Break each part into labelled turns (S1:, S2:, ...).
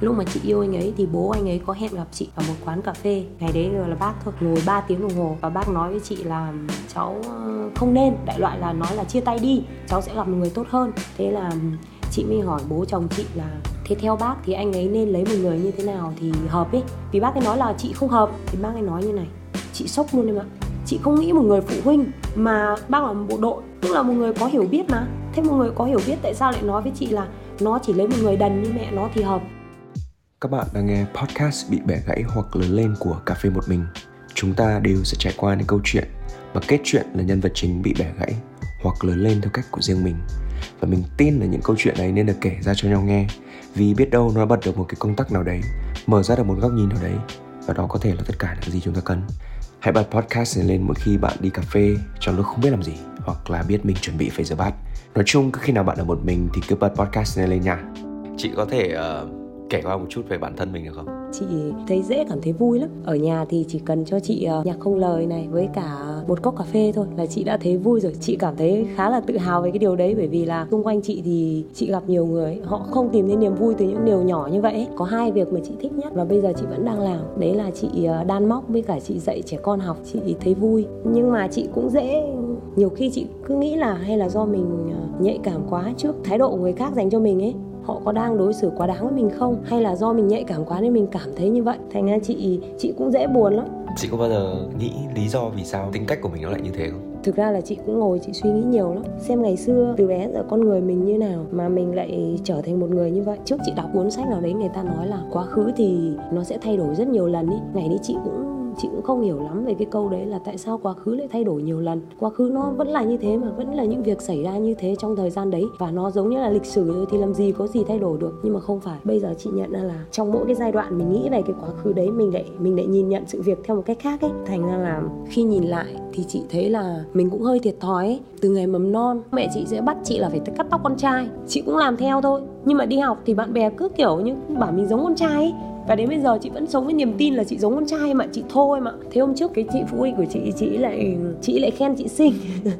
S1: lúc mà chị yêu anh ấy thì bố anh ấy có hẹn gặp chị ở một quán cà phê. Ngày đấy là bác thôi, ngồi 3 tiếng đồng hồ. Và bác nói với chị là, cháu không nên. Đại loại là nói là, chia tay đi, cháu sẽ gặp một người tốt hơn. Thế là chị mới hỏi bố chồng chị là, thế theo bác thì anh ấy nên lấy một người như thế nào thì hợp ấy? Vì bác ấy nói là, chị không hợp. Thì bác ấy nói như này, chị sốc luôn em ạ. Chị không nghĩ một người phụ huynh mà bác là một bộ đội, tức là một người có hiểu biết mà. Thế một người có hiểu biết tại sao lại nói với chị là, nó chỉ lấy một người đần như mẹ nó thì hợp?
S2: Các bạn đang nghe podcast bị bẻ gãy hoặc lớn lên của cà phê một mình. Chúng ta đều sẽ trải qua những câu chuyện và kết chuyện là nhân vật chính bị bẻ gãy hoặc lớn lên theo cách của riêng mình. Và mình tin là những câu chuyện này nên được kể ra cho nhau nghe vì biết đâu nó bật được một cái công tắc nào đấy mở ra được một góc nhìn nào đấy và đó có thể là tất cả những gì chúng ta cần. Hãy bật podcast này lên mỗi khi bạn đi cà phê trong lúc không biết làm gì hoặc là biết mình chuẩn bị phải rửa bát. Nói chung cứ khi nào bạn ở một mình thì cứ bật podcast này lên nha. Chị có thể uh, kể qua một chút về bản thân mình được không?
S1: Chị thấy dễ cảm thấy vui lắm. Ở nhà thì chỉ cần cho chị ờ, nhạc không lời này với cả một cốc cà phê thôi là chị đã thấy vui rồi. Chị cảm thấy khá là tự hào về cái điều đấy bởi vì là xung quanh chị thì chị gặp nhiều người họ không tìm thấy niềm vui từ những điều nhỏ như vậy có hai việc mà chị thích nhất và bây giờ chị vẫn đang làm. Đấy là chị ờ, đan móc với cả chị dạy trẻ con học. Chị thấy vui. Nhưng mà chị cũng dễ. Nhiều khi chị cứ nghĩ là hay là do mình ờ, nhạy cảm quá trước. Thái độ của người khác dành cho mình ấy họ có đang đối xử quá đáng với mình không? Hay là do mình nhạy cảm quá nên mình cảm thấy như vậy? Thành ra chị chị cũng dễ buồn lắm.
S2: Chị có bao giờ nghĩ lý do vì sao tính cách của mình nó lại như thế không?
S1: Thực ra là chị cũng ngồi chị suy nghĩ nhiều lắm. Xem ngày xưa từ bé giờ con người mình như nào mà mình lại trở thành một người như vậy. Trước chị đọc cuốn sách nào đấy người ta nói là quá khứ thì nó sẽ thay đổi rất nhiều lần ý. Ngày đấy chị cũng chị cũng không hiểu lắm về cái câu đấy là tại sao quá khứ lại thay đổi nhiều lần. Quá khứ nó vẫn là như thế mà vẫn là những việc xảy ra như thế trong thời gian đấy. Và nó giống như là lịch sử thì làm gì có gì thay đổi được. Nhưng mà không phải. Bây giờ chị nhận ra là trong mỗi cái giai đoạn mình nghĩ về cái quá khứ đấy, mình lại mình lại nhìn nhận sự việc theo một cách khác ấy. Thành ra là khi nhìn lại thì chị thấy là mình cũng hơi thiệt thòi ấy. từ ngày mầm non, mẹ chị sẽ bắt chị là phải cắt tóc con trai. Chị cũng làm theo thôi. Nhưng mà đi học thì bạn bè cứ kiểu như bảo mình giống con trai ấy và đến bây giờ chị vẫn sống với niềm tin là chị giống con trai mà, chị thôi mà. Thế hôm trước cái chị phụ huynh của chị chị lại chị lại khen chị xinh.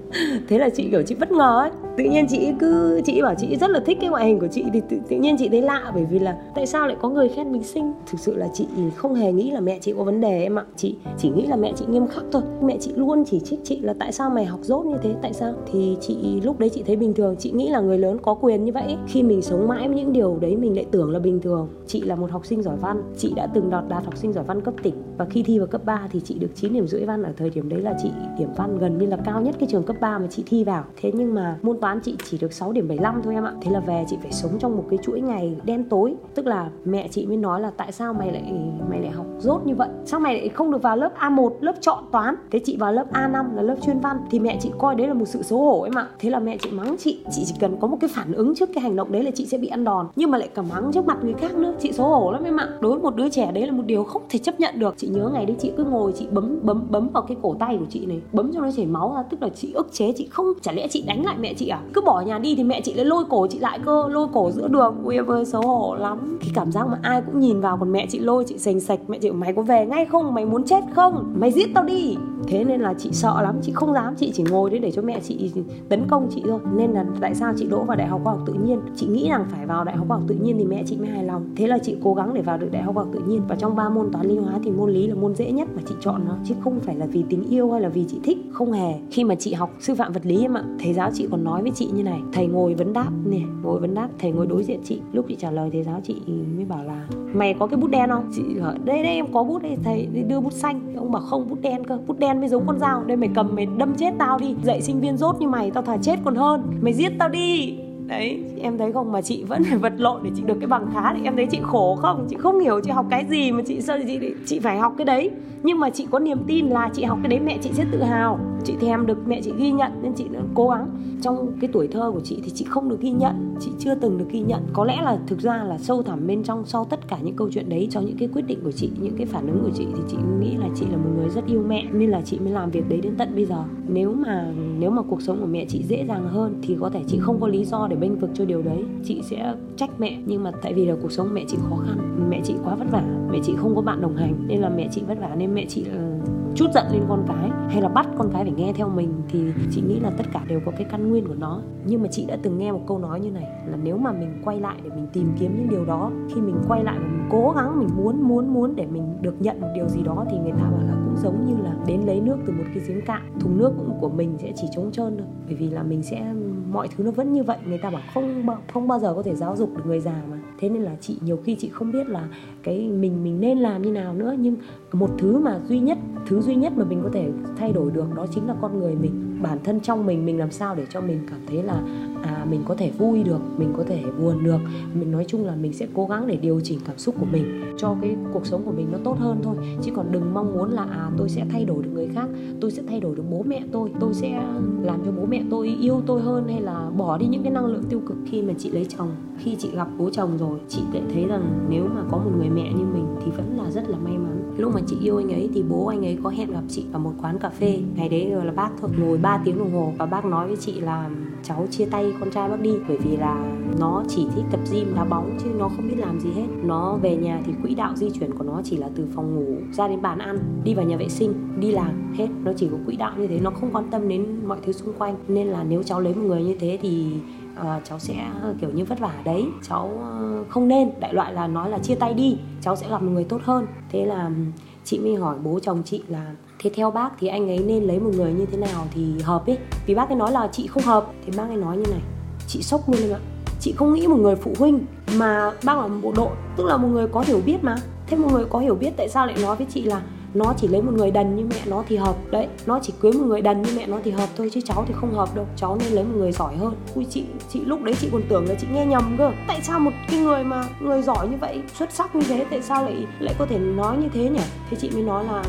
S1: Thế là chị kiểu chị bất ngờ ấy tự nhiên chị cứ chị bảo chị rất là thích cái ngoại hình của chị thì tự, tự nhiên chị thấy lạ bởi vì là tại sao lại có người khen mình xinh? Thực sự là chị không hề nghĩ là mẹ chị có vấn đề em ạ. Chị chỉ nghĩ là mẹ chị nghiêm khắc thôi. Mẹ chị luôn chỉ trích chị là tại sao mày học dốt như thế tại sao? Thì chị lúc đấy chị thấy bình thường. Chị nghĩ là người lớn có quyền như vậy khi mình sống mãi với những điều đấy mình lại tưởng là bình thường. Chị là một học sinh giỏi văn. Chị đã từng đọt đạt học sinh giỏi văn cấp tỉnh. Và khi thi vào cấp 3 thì chị được 9 điểm rưỡi văn. Ở thời điểm đấy là chị điểm văn gần như là cao nhất cái trường cấp 3 mà chị thi vào. Thế nhưng mà môn toán chị chỉ được 6 điểm 75 thôi em ạ. Thế là về chị phải sống trong một cái chuỗi ngày đen tối. Tức là mẹ chị mới nói là tại sao mày lại mày lại học dốt như vậy? Sao mày lại không được vào lớp A1 lớp chọn toán? Thế chị vào lớp A5 là lớp chuyên văn. Thì mẹ chị coi đấy là một sự xấu hổ em ạ. Thế là mẹ chị mắng chị. Chị chỉ cần có một cái phản ứng trước cái hành động đấy là chị sẽ bị ăn đòn. Nhưng mà lại cả mắng trước mặt người khác nữa. Chị xấu hổ lắm em ạ. Đối với một đứa trẻ đấy là một điều không thể chấp nhận được. Chị nhớ ngày đấy chị cứ ngồi, chị bấm bấm bấm vào cái cổ tay của chị này. Bấm cho nó chảy máu ra. Tức là chị ức chế, chị không, chả lẽ chị đánh lại mẹ chị à? Cứ bỏ nhà đi thì mẹ chị lại lôi cổ chị lại cơ, lôi cổ giữa đường. Ui ơi, xấu hổ lắm. Cái cảm giác mà ai cũng nhìn vào còn mẹ chị lôi, chị sành sạch, mẹ chị mày có về ngay không? Mày muốn chết không? Mày giết tao đi. Thế nên là chị sợ lắm, chị không dám, chị chỉ ngồi đấy để cho mẹ chị tấn công chị thôi. Nên là tại sao chị đỗ vào đại học khoa học tự nhiên? Chị nghĩ rằng phải vào đại học khoa học tự nhiên thì mẹ chị mới hài lòng. Thế là chị cố gắng để vào được đại học khoa học tự nhiên. Và trong ba môn toán lý hóa thì môn lý là môn dễ nhất mà chị chọn nó chứ không phải là vì tình yêu hay là vì chị thích. Không hề. Khi mà chị học sư phạm vật lý em ạ, thầy giáo chị còn nói nói với chị như này, thầy ngồi vấn đáp nè, ngồi vấn đáp, thầy ngồi đối diện chị. Lúc chị trả lời thầy giáo, chị mới bảo là, mày có cái bút đen không? Chị hỏi, đây đây, em có bút đây, thầy đưa bút xanh. Ông bảo, không, bút đen cơ, bút đen mới giống con dao, đây mày cầm, mày đâm chết tao đi, dạy sinh viên rốt như mày, tao thà chết còn hơn, mày giết tao đi. Đấy, em thấy không? Mà chị vẫn phải vật lộn để chị được cái bằng khá thì em thấy chị khổ không? Chị không hiểu chị học cái gì mà chị sao chị chị phải học cái đấy. Nhưng mà chị có niềm tin là chị học cái đấy mẹ chị sẽ tự hào chị thèm được mẹ chị ghi nhận nên chị đã cố gắng. Trong cái tuổi thơ của chị thì chị không được ghi nhận, chị chưa từng được ghi nhận. Có lẽ là thực ra là sâu thẳm bên trong sau tất cả những câu chuyện đấy, cho những cái quyết định của chị, những cái phản ứng của chị thì chị nghĩ là chị là một người rất yêu mẹ, nên là chị mới làm việc đấy đến tận bây giờ. Nếu mà nếu mà cuộc sống của mẹ chị dễ dàng hơn thì có thể chị không có lý do để bênh vực cho điều đấy. Chị sẽ trách mẹ, nhưng mà tại vì là cuộc sống mẹ chị khó khăn, mẹ chị quá vất vả, mẹ chị không có bạn đồng hành, nên là mẹ chị vất vả nên mẹ chị ờ, chút giận lên con cái hay là bắt con cái phải nghe theo mình thì chị nghĩ là tất cả đều có cái căn nguyên của nó. Nhưng mà chị đã từng nghe một câu nói như này, là nếu mà mình quay lại để mình tìm kiếm những điều đó, khi mình quay lại và mình cố gắng, mình muốn muốn muốn để mình được nhận một điều gì đó thì người ta bảo là cũng giống như là đến lấy nước từ một cái giếng cạn. Thùng nước cũng của mình sẽ chỉ trống trơn thôi, bởi vì là mình sẽ, mọi thứ nó vẫn như vậy. Người ta bảo không không bao giờ có thể giáo dục được người già mà. Thế nên là chị, nhiều khi chị không biết là cái mình mình nên làm như nào nữa. Nhưng một thứ mà duy nhất, thứ duy nhất mà mình có thể thay đổi được đó chính là con người mình. Bản thân trong mình mình làm sao để cho mình cảm thấy là à mình có thể vui được, mình có thể buồn được. Mình nói chung là mình sẽ cố gắng để điều chỉnh cảm xúc của mình cho cái cuộc sống của mình nó tốt hơn thôi. Chứ còn đừng mong muốn là à tôi sẽ thay đổi được người khác, tôi sẽ thay đổi được bố mẹ tôi tôi sẽ làm cho bố mẹ tôi yêu tôi hơn hay là bỏ đi những cái năng lượng tiêu cực khi mà chị lấy chồng. Khi chị gặp bố chồng rồi, chị lại thấy rằng nếu mà có một người mẹ như mình thì vẫn là rất là may mắn. Lúc mà chị yêu anh ấy thì bố anh ấy có hẹn gặp chị ở một quán cà phê. Ngày đấy là bác thôi ngồi 3 tiếng đồng hồ và bác nói với chị là cháu chia tay con trai bác đi. Bởi vì là nó chỉ thích tập gym đá bóng chứ nó không biết làm gì hết. Nó về nhà thì quỹ đạo di chuyển của nó chỉ là từ phòng ngủ ra đến bàn ăn đi vào nhà vệ sinh đi làm hết. Nó chỉ có quỹ đạo như thế nó không quan tâm đến mọi thứ xung quanh. Nên là nếu cháu lấy một người như thế thì à, cháu sẽ ờ, kiểu như vất vả. Đấy cháu ờ, không nên. Đại loại là nói là chia tay đi cháu sẽ gặp một người tốt hơn. Thế là chị mới hỏi bố chồng chị là, thế theo bác thì anh ấy nên lấy một người như thế nào thì hợp ấy? Vì bác ấy nói là chị không hợp. Thì bác ấy nói như này, chị sốc luôn em ạ. Chị không nghĩ một người phụ huynh mà bác là một bộ đội, tức là một người có hiểu biết mà. Thế một người có hiểu biết tại sao lại nói với chị là nó chỉ lấy một người đần như mẹ nó thì hợp. Đấy, nó chỉ cưới một người đần như mẹ nó thì hợp thôi, chứ cháu thì không hợp đâu. Cháu nên lấy một người giỏi hơn. Ui, chị chị lúc đấy chị còn tưởng là chị nghe nhầm cơ. Tại sao một cái người mà người giỏi như vậy, xuất sắc như thế, tại sao lại lại có thể nói như thế nhỉ? Thế chị mới nói là,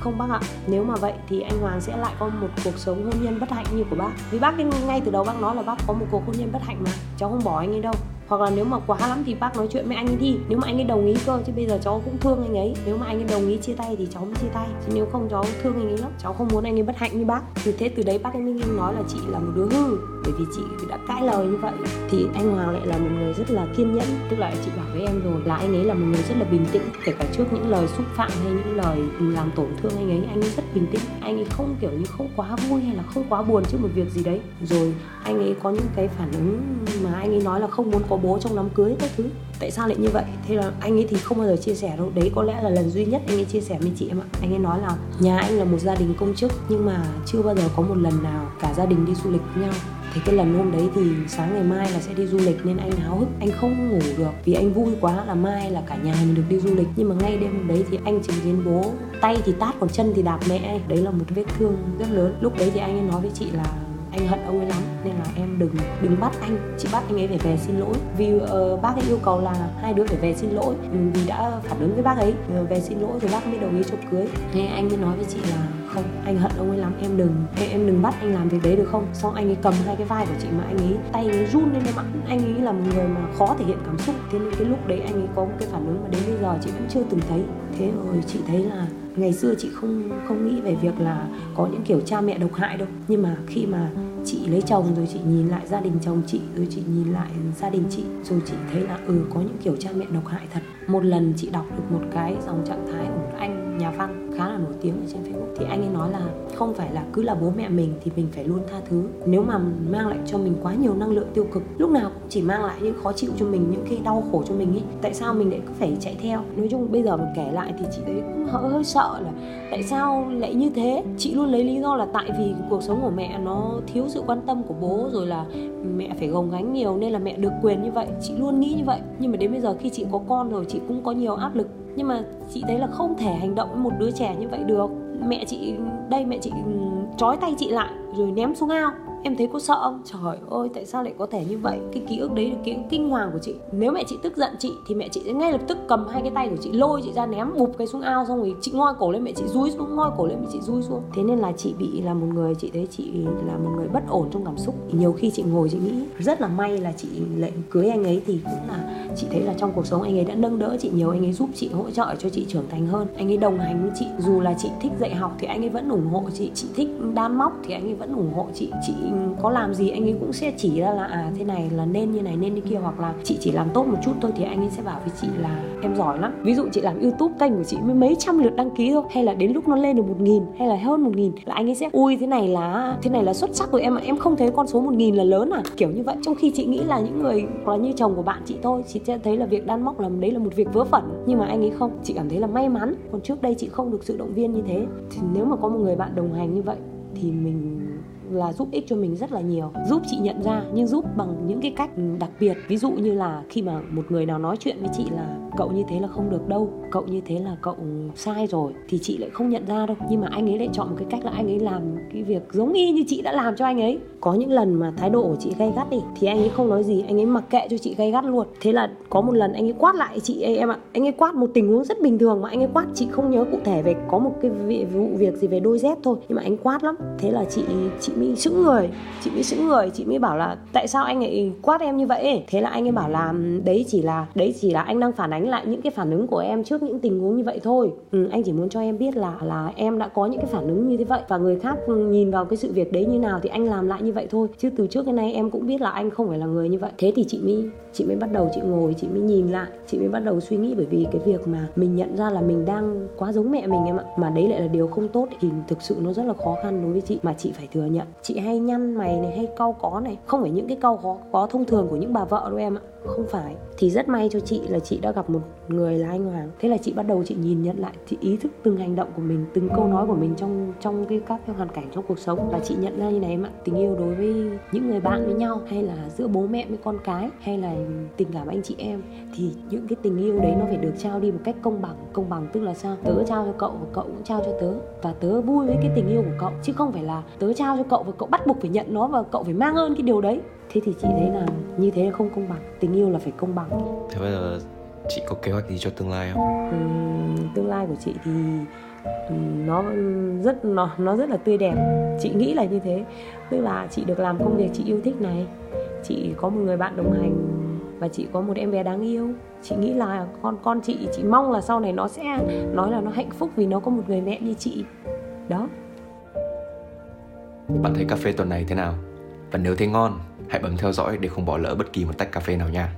S1: không bác ạ, nếu mà vậy thì anh hoàng sẽ lại có một cuộc sống hôn nhân bất hạnh như của bác. Vì bác ngay từ đầu bác nói là bác có một cuộc hôn nhân bất hạnh mà. Cháu không bỏ anh ấy đâu hoặc là nếu mà quá lắm thì bác nói chuyện với anh ấy đi. Nếu mà anh ấy đồng ý cơ, chứ bây giờ cháu cũng thương anh ấy. Nếu mà anh ấy đồng ý chia tay thì cháu mới chia tay. Chứ nếu không, cháu thương anh ấy lắm. Cháu không muốn anh ấy bất hạnh như bác. Thì thế từ đấy bác ấy mới nói là chị là một đứa hư. Bởi vì chị đã cãi lời như vậy. Thì anh Hoàng lại là một người rất là kiên nhẫn. Tức là chị bảo với em rồi là anh ấy là một người rất là bình tĩnh. Kể cả trước những lời xúc phạm hay những lời làm tổn thương anh ấy anh ấy rất bình tĩnh. Anh ấy không kiểu như không quá vui hay là không quá buồn trước một việc gì đấy. Rồi anh ấy có những cái phản ứng mà anh ấy nói là không muốn có bố trong đám cưới các thứ. Tại sao lại như vậy? Thế là anh ấy thì không bao giờ chia sẻ đâu. Đấy có lẽ là lần duy nhất anh ấy chia sẻ với chị em ạ. Anh ấy nói là nhà anh là một gia đình công chức, nhưng mà chưa bao giờ có một lần nào cả gia đình đi du lịch với nhau. Thì cái lần hôm đấy thì sáng ngày mai là sẽ đi du lịch nên anh háo hức. Anh không ngủ được vì anh vui quá là mai là cả nhà mình được đi du lịch. Nhưng mà ngay đêm hôm đấy thì anh chứng kiến bố tay thì tát, còn chân thì đạp mẹ. Đấy là một vết thương rất lớn. Lúc đấy thì anh ấy nói với chị là anh hận ông ấy lắm nên là em đừng đừng bắt anh. Chị bắt anh ấy phải về xin lỗi. Vì uh, bác ấy yêu cầu là hai đứa phải về xin lỗi. Ừ, vì đã phản ứng với bác ấy. Ừ, về xin lỗi thì bác mới đồng ý cho cưới. Thế anh mới nói với chị là không anh hận ông ấy lắm em đừng em, em đừng bắt anh làm việc đấy được không? Xong anh ấy cầm hai cái vai của chị mà anh ấy tay anh ấy run lên em ạ anh ấy là một người mà khó thể hiện cảm xúc. Thế nên cái lúc đấy anh ấy có một cái phản ứng mà đến bây giờ chị vẫn chưa từng thấy thế rồi chị thấy là ngày xưa chị không không nghĩ về việc là có những kiểu cha mẹ độc hại đâu. Nhưng mà khi mà chị lấy chồng rồi chị nhìn lại gia đình chồng chị, rồi chị nhìn lại gia đình chị, rồi chị thấy là ừ có những kiểu cha mẹ độc hại thật. Một lần chị đọc được một cái dòng trạng thái của nhà văn khá là nổi tiếng ở trên facebook, thì anh ấy nói là không phải là cứ là bố mẹ mình thì mình phải luôn tha thứ. Nếu mà mang lại cho mình quá nhiều năng lượng tiêu cực, lúc nào cũng chỉ mang lại những khó chịu cho mình, những cái đau khổ cho mình ấy tại sao mình lại cứ phải chạy theo? Nói chung bây giờ mình kể lại thì chị thấy cũng hơi hơi sợ là tại sao lại như thế? Chị luôn lấy lý do là tại vì cuộc sống của mẹ nó thiếu sự quan tâm của bố, rồi là mẹ phải gồng gánh nhiều nên là mẹ được quyền như vậy. Chị luôn nghĩ như vậy. Nhưng mà đến bây giờ khi chị có con rồi, chị cũng có nhiều áp lực nhưng mà chị thấy là không thể hành động với một đứa trẻ như vậy được. Mẹ chị, đây mẹ chị ừ, trói tay chị lại rồi ném xuống ao em thấy có sợ không? Trời ơi, tại sao lại có thể như vậy? Cái ký ức đấy là ký ức kinh hoàng của chị. Nếu mẹ chị tức giận chị, thì mẹ chị sẽ ngay lập tức cầm hai cái tay của chị, lôi chị ra ném, bụp cái xuống ao xong rồi chị ngoi cổ lên mẹ chị, rúi xuống, ngoi cổ lên mẹ chị, rúi xuống. Thế nên là chị bị là một người, chị thấy chị là một người bất ổn trong cảm xúc. Nhiều khi chị ngồi chị nghĩ, rất là may là chị lại cưới anh ấy thì cũng là, chị thấy là trong cuộc sống anh ấy đã nâng đỡ chị nhiều, anh ấy giúp chị, hỗ trợ cho chị trưởng thành hơn. Anh ấy đồng hành với chị, dù là chị thích dạy học thì anh ấy vẫn ủng hộ chị chị thích đan móc thì anh ấy vẫn ủng hộ chị chị có làm gì anh ấy cũng sẽ chỉ ra là à thế này là nên như này, nên như kia, hoặc là chị chỉ làm tốt một chút thôi thì anh ấy sẽ bảo với chị là em giỏi lắm. Ví dụ chị làm youtube, kênh của chị mới mấy trăm lượt đăng ký thôi. Hay là đến lúc nó lên được một nghìn, hay là hơn một nghìn, là anh ấy sẽ, ui, thế này là, thế này là xuất sắc rồi em ạ. Em không thấy con số một nghìn là lớn à? Kiểu như vậy. Trong khi chị nghĩ là những người là như chồng của bạn chị thôi, chị sẽ thấy là việc đan móc là, đấy là một việc vớ vẩn. Nhưng mà anh ấy không. Chị cảm thấy là may mắn. Còn trước đây chị không được sự động viên như thế. Thì nếu mà có một người bạn đồng hành như vậy thì mình là giúp ích cho mình rất là nhiều. Giúp chị nhận ra, nhưng giúp bằng những cái cách đặc biệt. Ví dụ như là khi mà một người nào nói chuyện với chị là cậu như thế là không được đâu, cậu như thế là cậu sai rồi. Thì chị lại không nhận ra đâu. Nhưng mà anh ấy lại chọn một cái cách là anh ấy làm cái việc giống y như chị đã làm cho anh ấy. Có những lần mà thái độ của chị gay gắt đi, thì anh ấy không nói gì, anh ấy mặc kệ cho chị gay gắt luôn. Thế là có một lần anh ấy quát lại chị em ạ, anh ấy quát một tình huống rất bình thường mà anh ấy quát, chị không nhớ cụ thể về có một cái vụ việc gì về đôi dép thôi, nhưng mà anh quát lắm. Thế là chị chị mới sững người, chị mới sững người, chị mới bảo là tại sao anh ấy quát em như vậy? Thế là anh ấy bảo là, đấy chỉ là, đấy chỉ là anh đang phản ánh lại những cái phản ứng của em trước những tình huống như vậy thôi. Ừ, anh chỉ muốn cho em biết là là em đã có những cái phản ứng như thế vậy. Và người khác ừ, nhìn vào cái sự việc đấy như nào thì anh làm lại như vậy thôi. Chứ từ trước cái nay em cũng biết là anh không phải là người như vậy. Thế thì chị My chị mới bắt đầu, chị ngồi, chị mới nhìn lại, chị mới bắt đầu suy nghĩ bởi vì cái việc mà mình nhận ra là mình đang quá giống mẹ mình em ạ, mà đấy lại là điều không tốt thì thực sự nó rất là khó khăn đối với chị mà chị phải thừa nhận. Chị hay nhăn mày này, hay cau có này, không phải những cái cau khó, có thông thường của những bà vợ đâu em ạ, không phải. Thì rất may cho chị là chị đã gặp một người là anh Hoàng. Thế là chị bắt đầu chị nhìn nhận lại, chị ý thức từng hành động của mình, từng câu nói của mình trong trong cái các cái hoàn cảnh trong cuộc sống. Và chị nhận ra như này em ạ, tình yêu đối với những người bạn với nhau, hay là giữa bố mẹ với con cái, hay là tình cảm anh chị em thì những cái tình yêu đấy nó phải được trao đi một cách công bằng. Công bằng tức là sao? Tớ trao cho cậu và cậu cũng trao cho tớ. Và tớ vui với cái tình yêu của cậu chứ không phải là tớ trao cho cậu và cậu bắt buộc phải nhận nó và cậu phải mang ơn cái điều đấy. Thế thì chị thấy là như thế là không công bằng tình yêu là phải công bằng.
S2: Thế bây giờ chị có kế hoạch gì cho tương lai không?
S1: Uhm, tương lai của chị thì nó rất nó nó rất là tươi đẹp. Chị nghĩ là như thế. Tức là chị được làm công việc chị yêu thích này. Chị có một người bạn đồng hành và chị có một em bé đáng yêu. Chị nghĩ là con con chị chị mong là sau này nó sẽ nói là nó hạnh phúc vì nó có một người mẹ như chị. Đó.
S2: Bạn thấy cà phê tuần này thế nào? Và nếu thấy ngon, hãy bấm theo dõi để không bỏ lỡ bất kỳ một tách cà phê nào nha.